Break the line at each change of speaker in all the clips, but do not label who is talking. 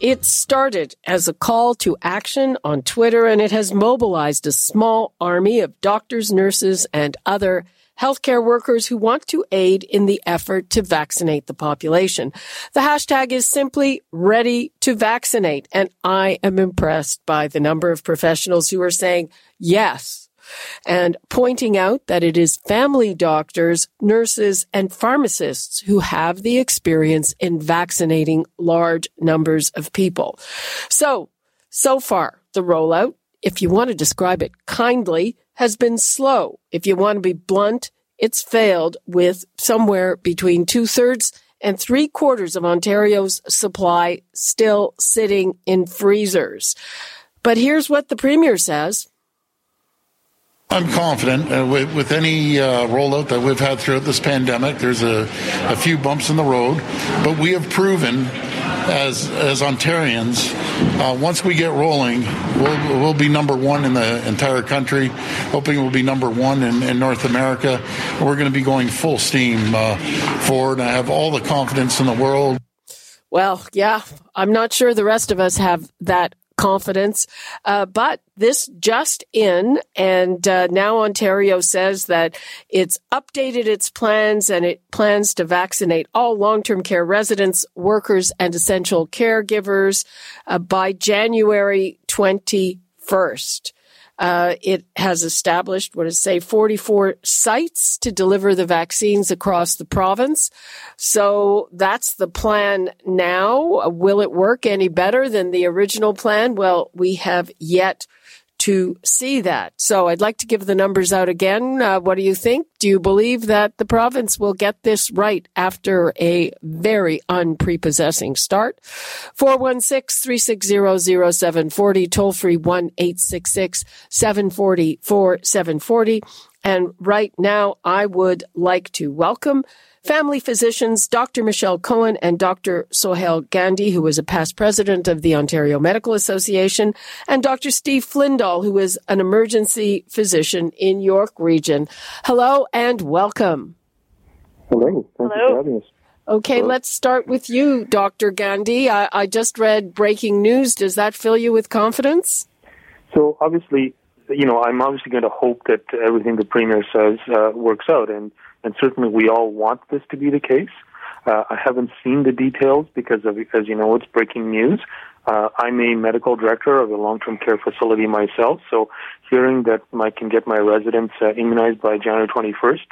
It started as a call to action on Twitter and it has mobilized a small army of doctors, nurses, and other healthcare workers who want to aid in the effort to vaccinate the population. The hashtag is simply ready to vaccinate. And I am impressed by the number of professionals who are saying yes and pointing out that it is family doctors, nurses, and pharmacists who have the experience in vaccinating large numbers of people. So, so far, the rollout, if you want to describe it kindly, has been slow. If you want to be blunt, it's failed with somewhere between two thirds and three quarters of Ontario's supply still sitting in freezers. But here's what the Premier says.
I'm confident uh, with, with, any uh, rollout that we've had throughout this pandemic. There's a, a, few bumps in the road, but we have proven as as Ontarians, uh, once we get rolling, we'll, we'll be number one in the entire country. Hoping we'll be number one in, in North America. We're going to be going full steam uh, forward. I have all the confidence in the world.
Well, yeah, I'm not sure the rest of us have that confidence. Uh, but this just in, and uh, now Ontario says that it's updated its plans and it plans to vaccinate all long term care residents, workers, and essential caregivers uh, by January 21st. Uh, it has established, what does it say, 44 sites to deliver the vaccines across the province. So that's the plan now. Will it work any better than the original plan? Well, we have yet to see that. So I'd like to give the numbers out again. Uh, what do you think? Do you believe that the province will get this right after a very unprepossessing start? 416-360-0740, toll free 1-866-740-4740. And right now I would like to welcome family physicians Dr. Michelle Cohen and Dr. Sohail Gandhi, who is a past president of the Ontario Medical Association, and Dr. Steve Flindall, who is an emergency physician in York Region. Hello and welcome.
Hello. Thank Hello. you for having us.
Okay, Hello. let's start with you, Dr. Gandhi. I, I just read breaking news. Does that fill you with confidence?
So obviously, you know, I'm obviously going to hope that everything the premier says uh, works out, and and certainly we all want this to be the case. Uh, I haven't seen the details because of as you know it's breaking news. Uh, I'm a medical director of a long-term care facility myself, so hearing that I can get my residents uh, immunized by January 21st,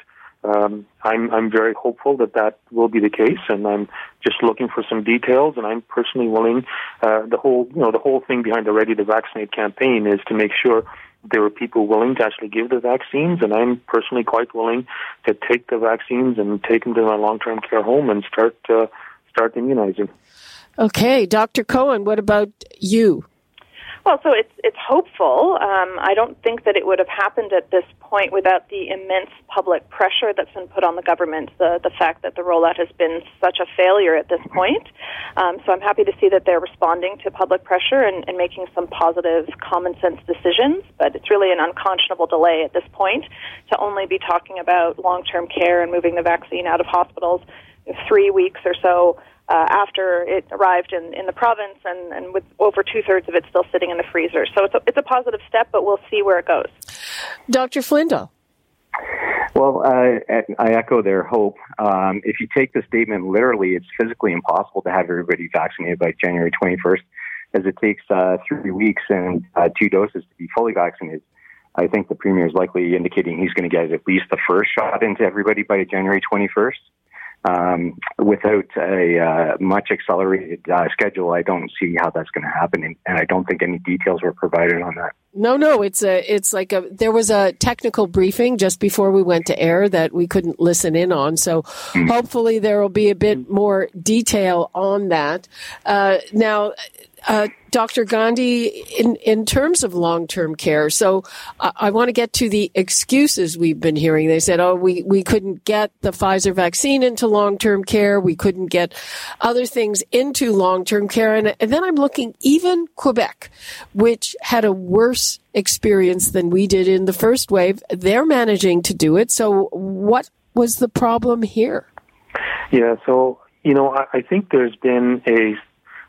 um, I'm I'm very hopeful that that will be the case, and I'm just looking for some details. And I'm personally willing. Uh, the whole you know the whole thing behind the Ready to Vaccinate campaign is to make sure there were people willing to actually give the vaccines, and I'm personally quite willing to take the vaccines and take them to my long-term care home and start uh, start immunizing.
Okay, Dr. Cohen, what about you?
Well, so it's it's hopeful. Um, I don't think that it would have happened at this point without the immense public pressure that's been put on the government. The the fact that the rollout has been such a failure at this point. Um, so I'm happy to see that they're responding to public pressure and, and making some positive, common sense decisions. But it's really an unconscionable delay at this point to only be talking about long term care and moving the vaccine out of hospitals three weeks or so uh, after it arrived in, in the province, and, and with over two thirds of it still sitting in the freezer. So it's a, it's a positive step, but we'll see where it goes.
Dr. Flindall.
Well, uh, I echo their hope. Um, if you take the statement literally, it's physically impossible to have everybody vaccinated by January 21st, as it takes uh, three weeks and uh, two doses to be fully vaccinated. I think the premier is likely indicating he's going to get at least the first shot into everybody by January 21st um, without a uh, much accelerated uh, schedule, I don't see how that's going to happen, and, and, I don't think any details were provided on that.
No, no, it's a, it's like a, there was a technical briefing just before we went to air that we couldn't listen in on. So mm. hopefully there will be a bit more detail on that. Uh, now, uh, Dr. Gandhi, in, in terms of long term care, so I, I want to get to the excuses we've been hearing. They said, oh, we, we couldn't get the Pfizer vaccine into long term care. We couldn't get other things into long term care. And, and then I'm looking, even Quebec, which had a worse experience than we did in the first wave, they're managing to do it. So what was the problem here?
Yeah, so, you know, I, I think there's been a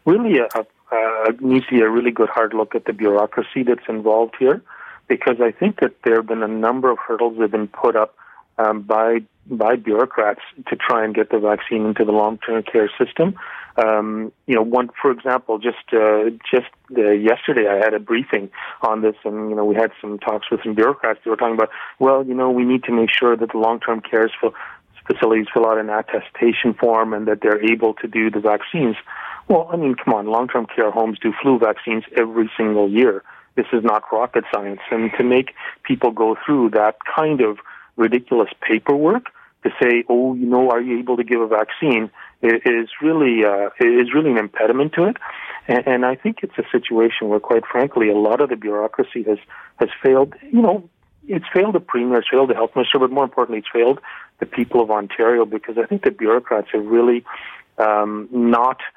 really a, a uh, needs to be a really good hard look at the bureaucracy that's involved here, because I think that there have been a number of hurdles that have been put up um, by by bureaucrats to try and get the vaccine into the long-term care system. Um, you know, one for example, just uh, just uh, yesterday I had a briefing on this, and you know we had some talks with some bureaucrats. They were talking about, well, you know, we need to make sure that the long-term care facilities fill out an attestation form and that they're able to do the vaccines. Well, I mean, come on, long-term care homes do flu vaccines every single year. This is not rocket science. And to make people go through that kind of ridiculous paperwork to say, oh, you know, are you able to give a vaccine is really, uh, is really an impediment to it. And, I think it's a situation where, quite frankly, a lot of the bureaucracy has, has failed, you know, it's failed the premier, it's failed the health minister, but more importantly, it's failed the people of Ontario because I think the bureaucrats have really um, not –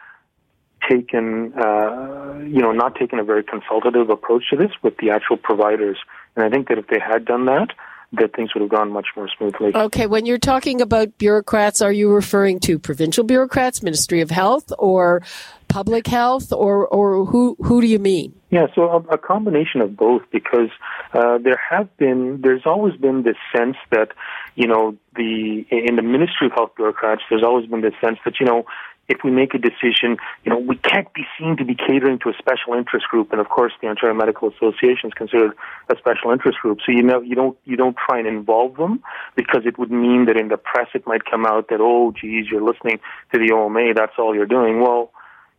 taken, uh, you know, not taken a very consultative approach to this with the actual providers. And I think that if they had done that, that things would have gone much more smoothly.
Okay, when you're talking about bureaucrats, are you referring to provincial bureaucrats, Ministry of Health, or public health, or or who who do you mean?
Yeah, so a, a combination of both, because uh, there have been, there's always been this sense that, you know, the in the Ministry of Health bureaucrats, there's always been this sense that you know if we make a decision, you know, we can't be seen to be catering to a special interest group. And of course, the Ontario Medical Association is considered a special interest group. So you know, you don't you don't try and involve them because it would mean that in the press it might come out that oh, geez, you're listening to the OMA. That's all you're doing. Well.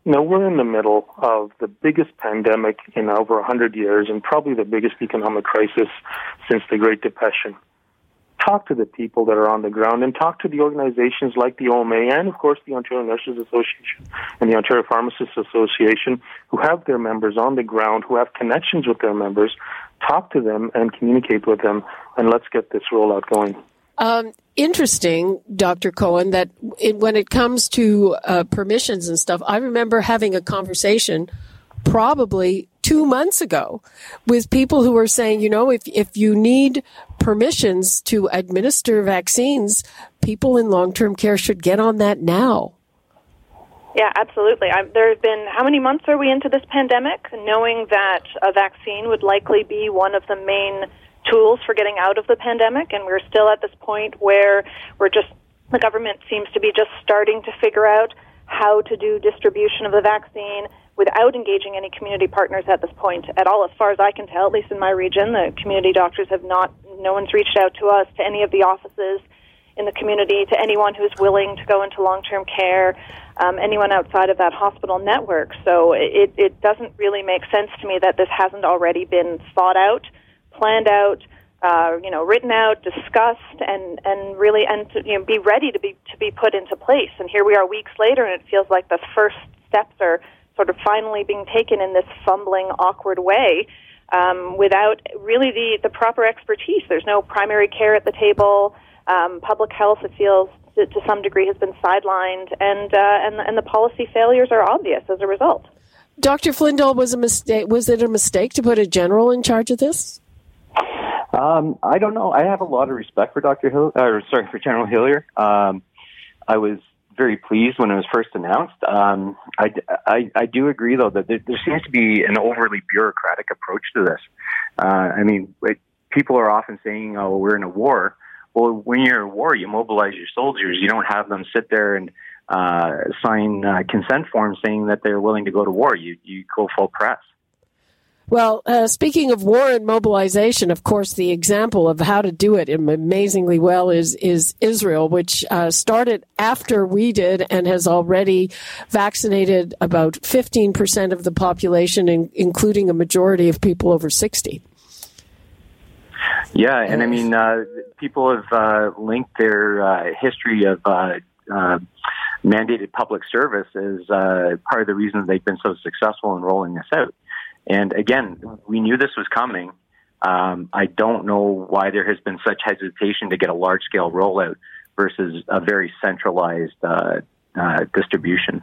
You know, we're in the middle of the biggest pandemic in over 100 years and probably the biggest economic crisis since the Great Depression talk to the people that are on the ground and talk to the organizations like the OMA and, of course, the Ontario Nurses Association and the Ontario Pharmacists Association who have their members on the ground, who have connections with their members. Talk to them and communicate with them, and let's get this rollout going.
Um, interesting, Dr. Cohen, that it, when it comes to uh, permissions and stuff, I remember having a conversation probably two months ago with people who were saying, you know, if, if you need permissions to administer vaccines, people in long term care should get on that now.
Yeah, absolutely. i there have been, how many months are we into this pandemic? Knowing that a vaccine would likely be one of the main tools for getting out of the pandemic, and we're still at this point where we're just, the government seems to be just starting to figure out how to do distribution of the vaccine without engaging any community partners at this point at all. As far as I can tell, at least in my region, the community doctors have not, no one's reached out to us, to any of the offices in the community, to anyone who's willing to go into long term care, um, anyone outside of that hospital network. So it, it doesn't really make sense to me that this hasn't already been thought out, planned out. Uh, you know, written out, discussed, and and really, and to, you know, be ready to be to be put into place. And here we are, weeks later, and it feels like the first steps are sort of finally being taken in this fumbling, awkward way um, without really the, the proper expertise. There's no primary care at the table. Um, public health, it feels to, to, some degree, has been sidelined, and, uh, and and the policy failures are obvious as a result.
Dr. Flindall, was a mistake. Was it a mistake to put a general in charge of this?
Um, I don't know. I have a lot of respect for Dr. Hill, or sorry, for General Hillier. Um, I was very pleased when it was first announced. Um, I, I, I, do agree, though, that there, there, seems to be an overly bureaucratic approach to this. Uh, I mean, it, people are often saying, oh, we're in a war. Well, when you're in a war, you mobilize your soldiers. You don't have them sit there and uh, sign uh, consent forms saying that they're willing to go to war. You, you go full press.
Well, uh, speaking of war and mobilization, of course, the example of how to do it amazingly well is is Israel, which uh, started after we did and has already vaccinated about 15% of the population, in, including a majority of people over 60.
Yeah, and I mean, uh, people have uh, linked their uh, history of uh, mandated public service as part of the reason they've been so successful in rolling this out. And again, we knew this was coming. Um, I don't know why there has been such hesitation to get a large scale rollout versus a very centralized uh, uh, distribution.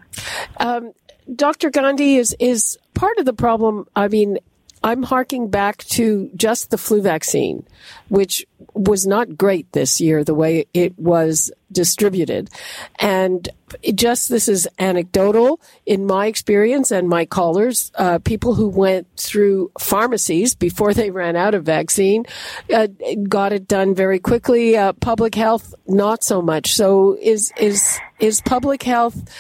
Um, Dr. Gandhi is is part of the problem. I mean, I'm harking back to just the flu vaccine, which was not great this year, the way it was distributed. And just this is anecdotal in my experience and my callers, uh, people who went through pharmacies before they ran out of vaccine uh, got it done very quickly. Uh, public health, not so much. So is is is public health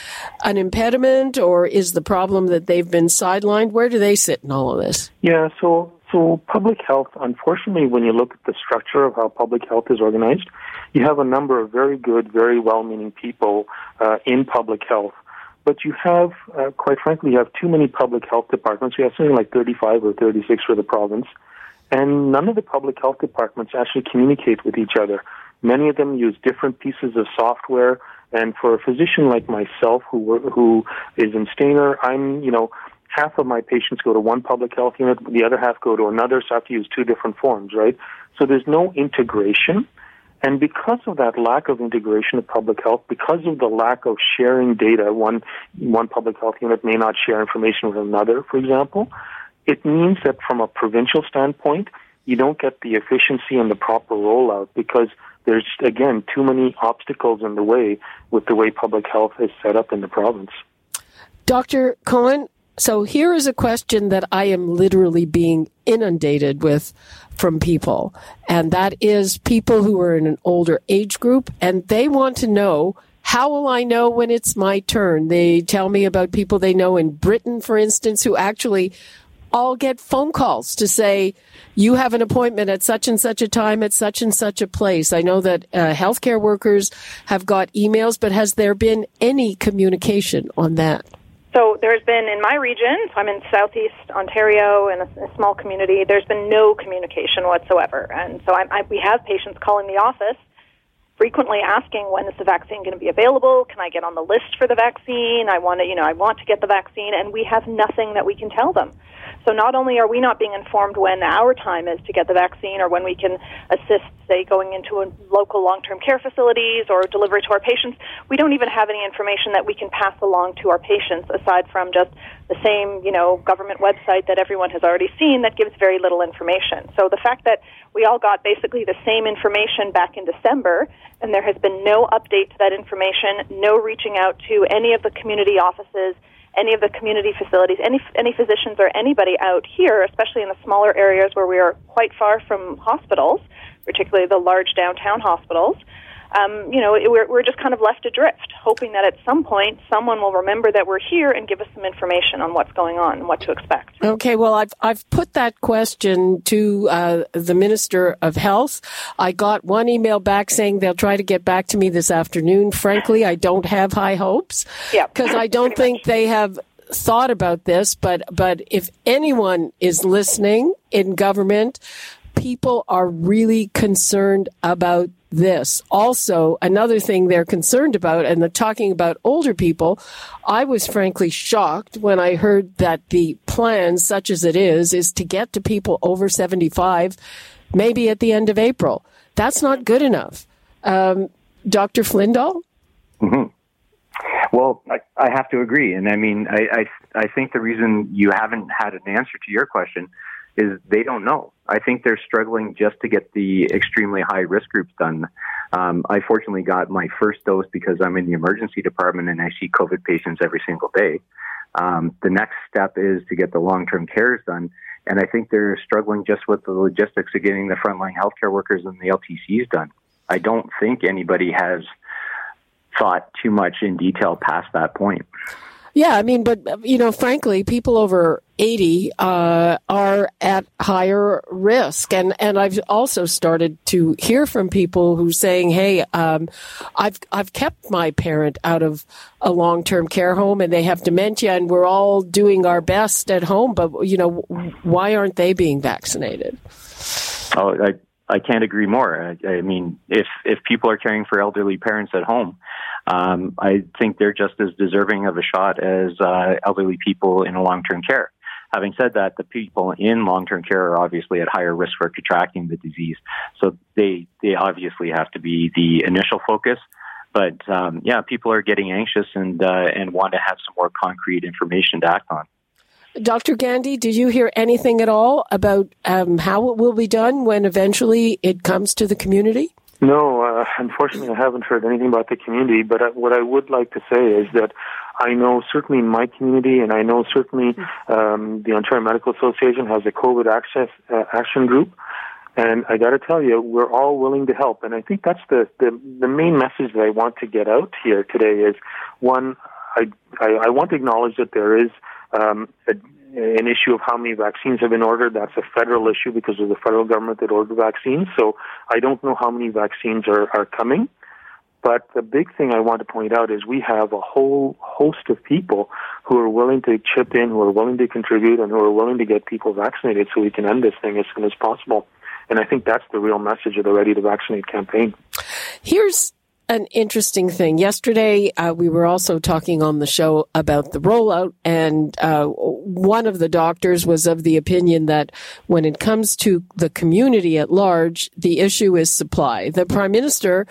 an impediment, or is the problem that they've been sidelined? Where do they sit in all of this?
Yeah, so so public health, unfortunately, when you look at the structure of how public health is organized, you have a number of very good, very well-meaning people uh, in public health. But you have, uh, quite frankly, you have too many public health departments. You have something like 35 or 36 for the province. And none of the public health departments actually communicate with each other. Many of them use different pieces of software. And for a physician like myself, who who is in Stayner, I'm you know half of my patients go to one public health unit, the other half go to another, so I have to use two different forms, right? So there's no integration. And because of that lack of integration of public health, because of the lack of sharing data, one, one public health unit may not share information with another, for example, it means that from a provincial standpoint, you don't get the efficiency and the proper rollout because there's, again, too many obstacles in the way with the way public health is set up in the province.
Dr. Cohen, so here is a question that I am literally being inundated with from people. And that is people who are in an older age group and they want to know how will I know when it's my turn? They tell me about people they know in Britain, for instance, who actually all get phone calls to say, you have an appointment at such and such a time at such and such a place. I know that uh, healthcare workers have got emails, but has there been any communication on that?
So there's been in my region, so I'm in southeast Ontario in a, a small community, there's been no communication whatsoever. And so I, I, we have patients calling the office frequently asking when is the vaccine going to be available? Can I get on the list for the vaccine? I want to, you know, I want to get the vaccine and we have nothing that we can tell them. So not only are we not being informed when our time is to get the vaccine or when we can assist, say, going into a local long-term care facilities or deliver it to our patients, we don't even have any information that we can pass along to our patients aside from just the same, you know, government website that everyone has already seen that gives very little information. So the fact that we all got basically the same information back in December and there has been no update to that information, no reaching out to any of the community offices any of the community facilities, any any physicians or anybody out here, especially in the smaller areas where we are quite far from hospitals, particularly the large downtown hospitals, um, you know, we're, we're just kind of left adrift, hoping that at some point someone will remember that we're here and give us some information on what's going on and what to expect.
Okay, well, I've, I've put that question to uh, the Minister of Health. I got one email back saying they'll try to get back to me this afternoon. Frankly, I don't have high hopes because I don't think much. they have thought about this, but but if anyone is listening in government, people are really concerned about this. Also, another thing they're concerned about, and they're talking about older people, I was frankly shocked when I heard that the plan, such as it is, is to get to people over 75 maybe at the end of April. That's not good enough. Um, Dr. Flindall?
Mm-hmm. Well, I, I, have to agree. And I mean, I, I, I think the reason you haven't had an answer to your question is they don't know. I think they're struggling just to get the extremely high risk groups done. Um, I fortunately got my first dose because I'm in the emergency department and I see COVID patients every single day. Um, the next step is to get the long term cares done. And I think they're struggling just with the logistics of getting the frontline healthcare workers and the LTCs done. I don't think anybody has thought too much in detail past that point.
Yeah, I mean, but you know, frankly, people over eighty uh, are at higher risk, and and I've also started to hear from people who saying, "Hey, um, I've I've kept my parent out of a long term care home, and they have dementia, and we're all doing our best at home, but you know, why aren't they being vaccinated?"
Oh, I I can't agree more. I, I mean, if if people are caring for elderly parents at home um, I think they're just as deserving of a shot as uh, elderly people in long term care. Having said that, the people in long term care are obviously at higher risk for contracting the disease. So they, they obviously have to be the initial focus. But um, yeah, people are getting anxious and, uh, and want to have some more concrete information to act on.
Dr. Gandhi, did you hear anything at all about um, how it will be done when eventually it comes to the community?
No, uh, unfortunately, I haven't heard anything about the community. But uh, what I would like to say is that I know certainly in my community, and I know certainly um, the Ontario Medical Association has a COVID access uh, action group. And I got to tell you, we're all willing to help. And I think that's the, the the main message that I want to get out here today is one, I I, I want to acknowledge that there is um, a, an issue of how many vaccines have been ordered. That's a federal issue because of the federal government that ordered vaccines. So I don't know how many vaccines are, are coming. But the big thing I want to point out is we have a whole host of people who are willing to chip in, who are willing to contribute, and who are willing to get people vaccinated so we can end this thing as soon as possible. And I think that's the real message of the Ready to Vaccinate campaign.
Here's an interesting thing. Yesterday, uh, we were also talking on the show about the rollout, and uh, one of the doctors was of the opinion that when it comes to the community at large, the issue is supply. The prime minister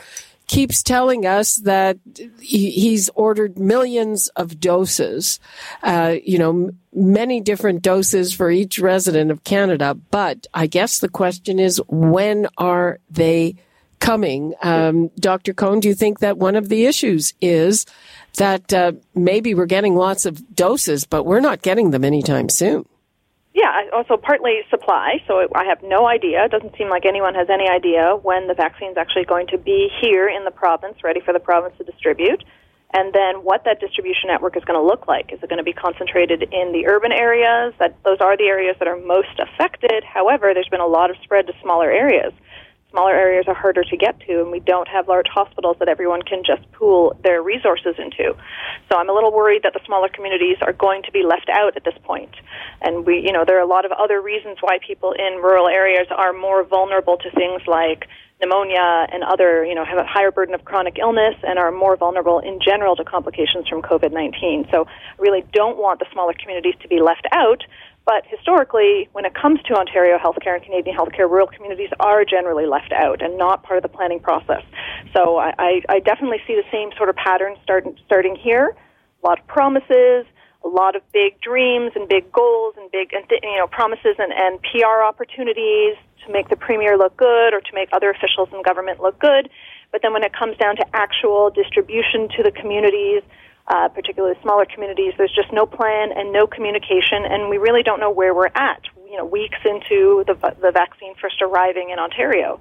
keeps telling us that he's ordered millions of doses, uh, you know, many different doses for each resident of Canada. But I guess the question is, when are they coming. Um, Dr. Cohen, do you think that one of the issues is that uh, maybe we're getting lots of doses, but we're not getting them anytime soon?
Yeah, also partly supply. So I have no idea. It doesn't seem like anyone has any idea when the vaccine is actually going to be here in the province, ready for the province to distribute. And then what that distribution network is going to look like. Is it going to be concentrated in the urban areas? That those are the areas that are most affected. However, there's been a lot of spread to smaller areas smaller areas are harder to get to, and we don't have large hospitals that everyone can just pool their resources into. So I'm a little worried that the smaller communities are going to be left out at this point. And we, you know, there are a lot of other reasons why people in rural areas are more vulnerable to things like pneumonia and other, you know, have a higher burden of chronic illness and are more vulnerable in general to complications from COVID-19. So I really don't want the smaller communities to be left out, but historically, when it comes to Ontario healthcare and Canadian healthcare, rural communities are generally left out and not part of the planning process. So I, I definitely see the same sort of pattern start, starting here. A lot of promises, a lot of big dreams and big goals and big you know promises and, and PR opportunities to make the premier look good or to make other officials in government look good. But then when it comes down to actual distribution to the communities, uh, particularly smaller communities, there's just no plan and no communication, and we really don't know where we're at. You know, weeks into the the vaccine first arriving in Ontario.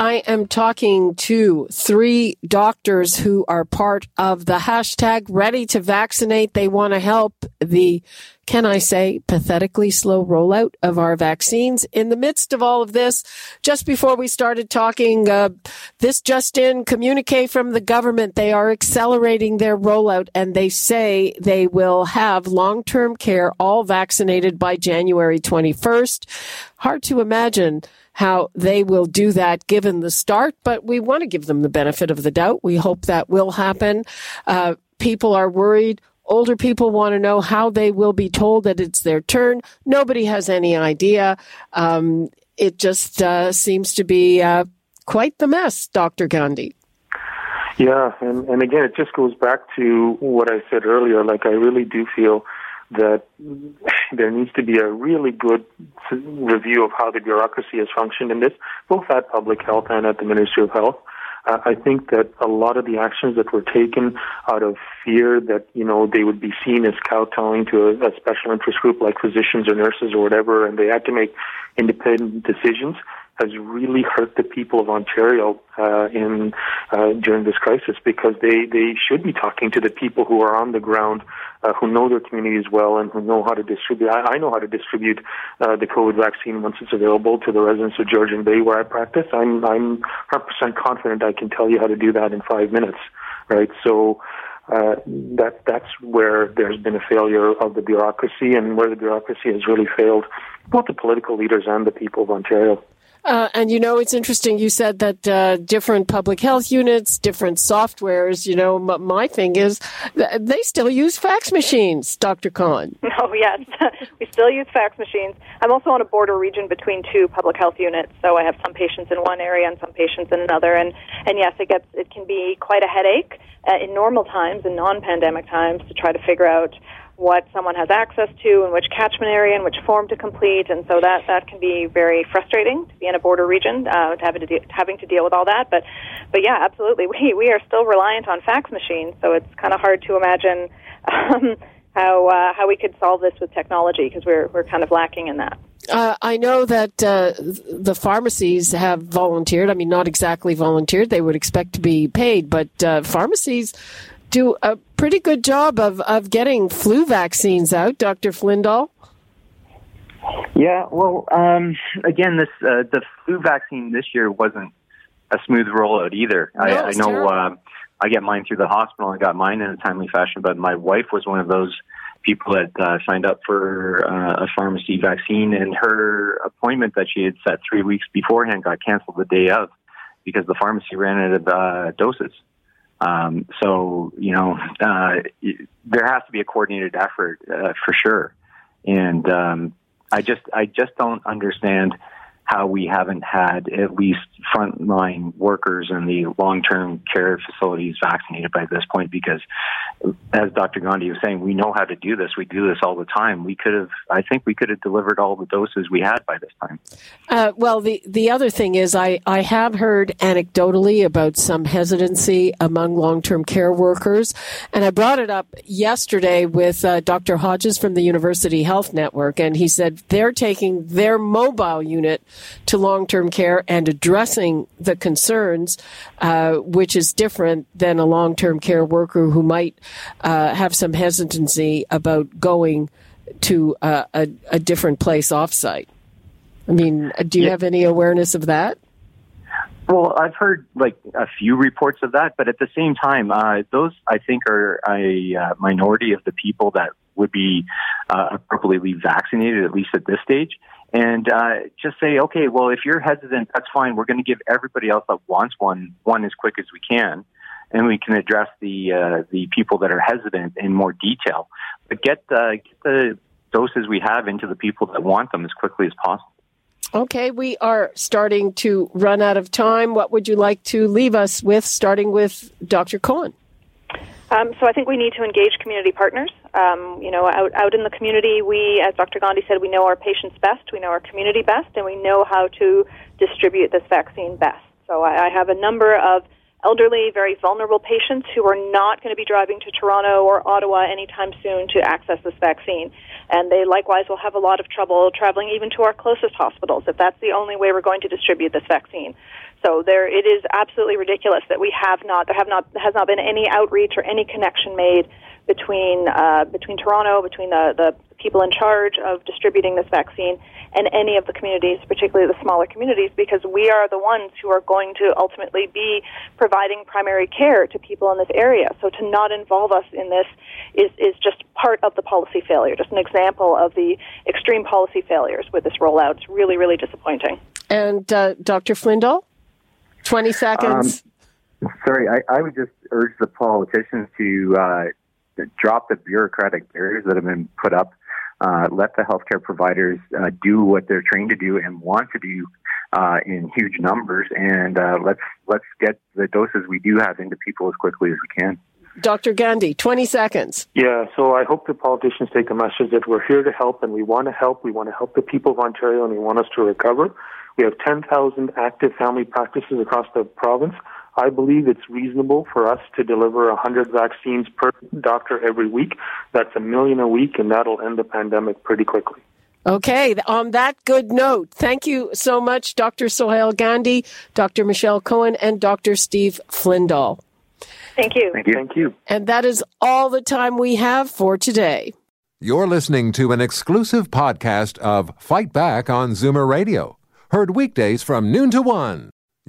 I am talking to three doctors who are part of the hashtag ready to vaccinate. They want to help the, can I say, pathetically slow rollout of our vaccines. In the midst of all of this, just before we started talking, uh, this just in communique from the government. They are accelerating their rollout and they say they will have long-term care all vaccinated by January 21st. Hard to imagine how they will do that given the start, but we want to give them the benefit of the doubt. We hope that will happen. Uh, people are worried. Older people want to know how they will be told that it's their turn. Nobody has any idea. Um, it just uh, seems to be uh, quite the mess, Dr. Gandhi.
Yeah, and, and again, it just goes back to what I said earlier. Like, I really do feel that there needs to be a really good review of how the bureaucracy has functioned in this, both at Public Health and at the Ministry of Health. Uh, I think that a lot of the actions that were taken out of fear that, you know, they would be seen as kowtowing to a, a special interest group like physicians or nurses or whatever, and they had to make independent decisions has really hurt the people of Ontario uh, in uh, during this crisis because they they should be talking to the people who are on the ground, uh, who know their communities well and who know how to distribute. I, I know how to distribute uh, the COVID vaccine once it's available to the residents of Georgian Bay where I practice. I'm I'm 100% confident I can tell you how to do that in five minutes, right? So. Uh, that that's where there's been a failure of the bureaucracy, and where the bureaucracy has really failed both the political leaders and the people of Ontario.
Uh, and you know, it's interesting. You said that uh, different public health units, different softwares. You know, m- my thing is they still use fax machines, Dr. Cohen.
Oh yes, we still use fax machines. I'm also on a border region between two public health units, so I have some patients in one area and some patients in another. And and yes, it gets it can be quite a headache uh, in normal times, in non-pandemic times, to try to figure out what someone has access to and which catchment area and which form to complete, and so that that can be very frustrating to be in a border region, uh, to having to de- having to deal with all that. But but yeah, absolutely, we we are still reliant on fax machines, so it's kind of hard to imagine. Um, how uh, how we could solve this with technology because we're we're kind of lacking in that.
Uh, I know that uh, the pharmacies have volunteered. I mean, not exactly volunteered; they would expect to be paid, but uh, pharmacies do a pretty good job of, of getting flu vaccines out, Dr. Flindall.
Yeah, well, um, again, this uh, the flu vaccine this year wasn't a smooth rollout either.
No,
I, I know uh, I get mine through the hospital. I got mine in a timely fashion, but my wife was one of those people that uh, signed up for uh, a pharmacy vaccine, and her appointment that she had set three weeks beforehand got canceled the day of because the pharmacy ran out of uh, doses. Um, so you know, uh, there has to be a coordinated effort uh, for sure, and um, I just I just don't understand how we haven't had at least frontline workers in the long term care facilities vaccinated by this point because as Dr. Gandhi was saying, we know how to do this. We do this all the time. We could have, I think we could have delivered all the doses we had by this time.
Uh, well, the, the other thing is, I, I have heard anecdotally about some hesitancy among long term care workers. And I brought it up yesterday with uh, Dr. Hodges from the University Health Network. And he said they're taking their mobile unit to long term care and addressing the concerns, uh, which is different than a long term care worker who might uh, have some hesitancy about going to uh, a, a, different place offsite. I mean, do you yeah. have any awareness of that?
Well, I've heard like a few reports of that, but at the same time, uh, those I think are a uh, minority of the people that would be uh, appropriately vaccinated, at least at this stage and uh, just say, okay, well, if you're hesitant, that's fine. We're going to give everybody else that wants one one as quick as we can, and we can address the uh, the people that are hesitant in more detail. But get uh, get the doses we have into the people that want them as quickly as possible.
Okay, we are starting to run out of time. What would you like to leave us with, starting with Dr. Cohen?
Um, so I think we need to engage community partners. Um, you know, out out in the community, we, as Dr. Gandhi said, we know our patients best, we know our community best, and we know how to distribute this vaccine best. So I, I have a number of elderly, very vulnerable patients who are not going to be driving to Toronto or Ottawa anytime soon to access this vaccine. And they likewise will have a lot of trouble traveling even to our closest hospitals if that's the only way we're going to distribute this vaccine. So there, it is absolutely ridiculous that we have not, there have not, has not been any outreach or any connection made between uh, between Toronto, between the the people in charge of distributing this vaccine, and any of the communities, particularly the smaller communities, because we are the ones who are going to ultimately be providing primary care to people in this area. So to not involve us in this is is just part of the policy failure, just an example of the extreme policy failures with this rollout. It's really really disappointing.
And uh, Dr. Flindall? 20 seconds.
Um, sorry, I, I, would just urge the politicians to uh, drop the bureaucratic barriers that have been put up. Uh, let the healthcare providers uh, do what they're trained to do and want to do uh, in huge numbers, and uh, let's let's get the doses we do have into people as quickly as we can.
Dr. Gandhi, 20 seconds.
Yeah, so I hope the politicians take the message that we're here to help and we want to help. We want to help the people of Ontario and we want us to recover. We have 10,000 active family practices across the province. I believe it's reasonable for us to deliver 100 vaccines per doctor every week. That's a million a week, and that'll end the pandemic pretty quickly.
Okay, on that good note, thank you so much, Dr. Sohail Gandhi, Dr. Michelle Cohen, and Dr. Steve Flindall.
Thank you.
Thank you.
Thank you.
And that is all the time we have for today.
You're listening to an exclusive podcast of Fight Back on Zoomer Radio, heard weekdays from noon to one.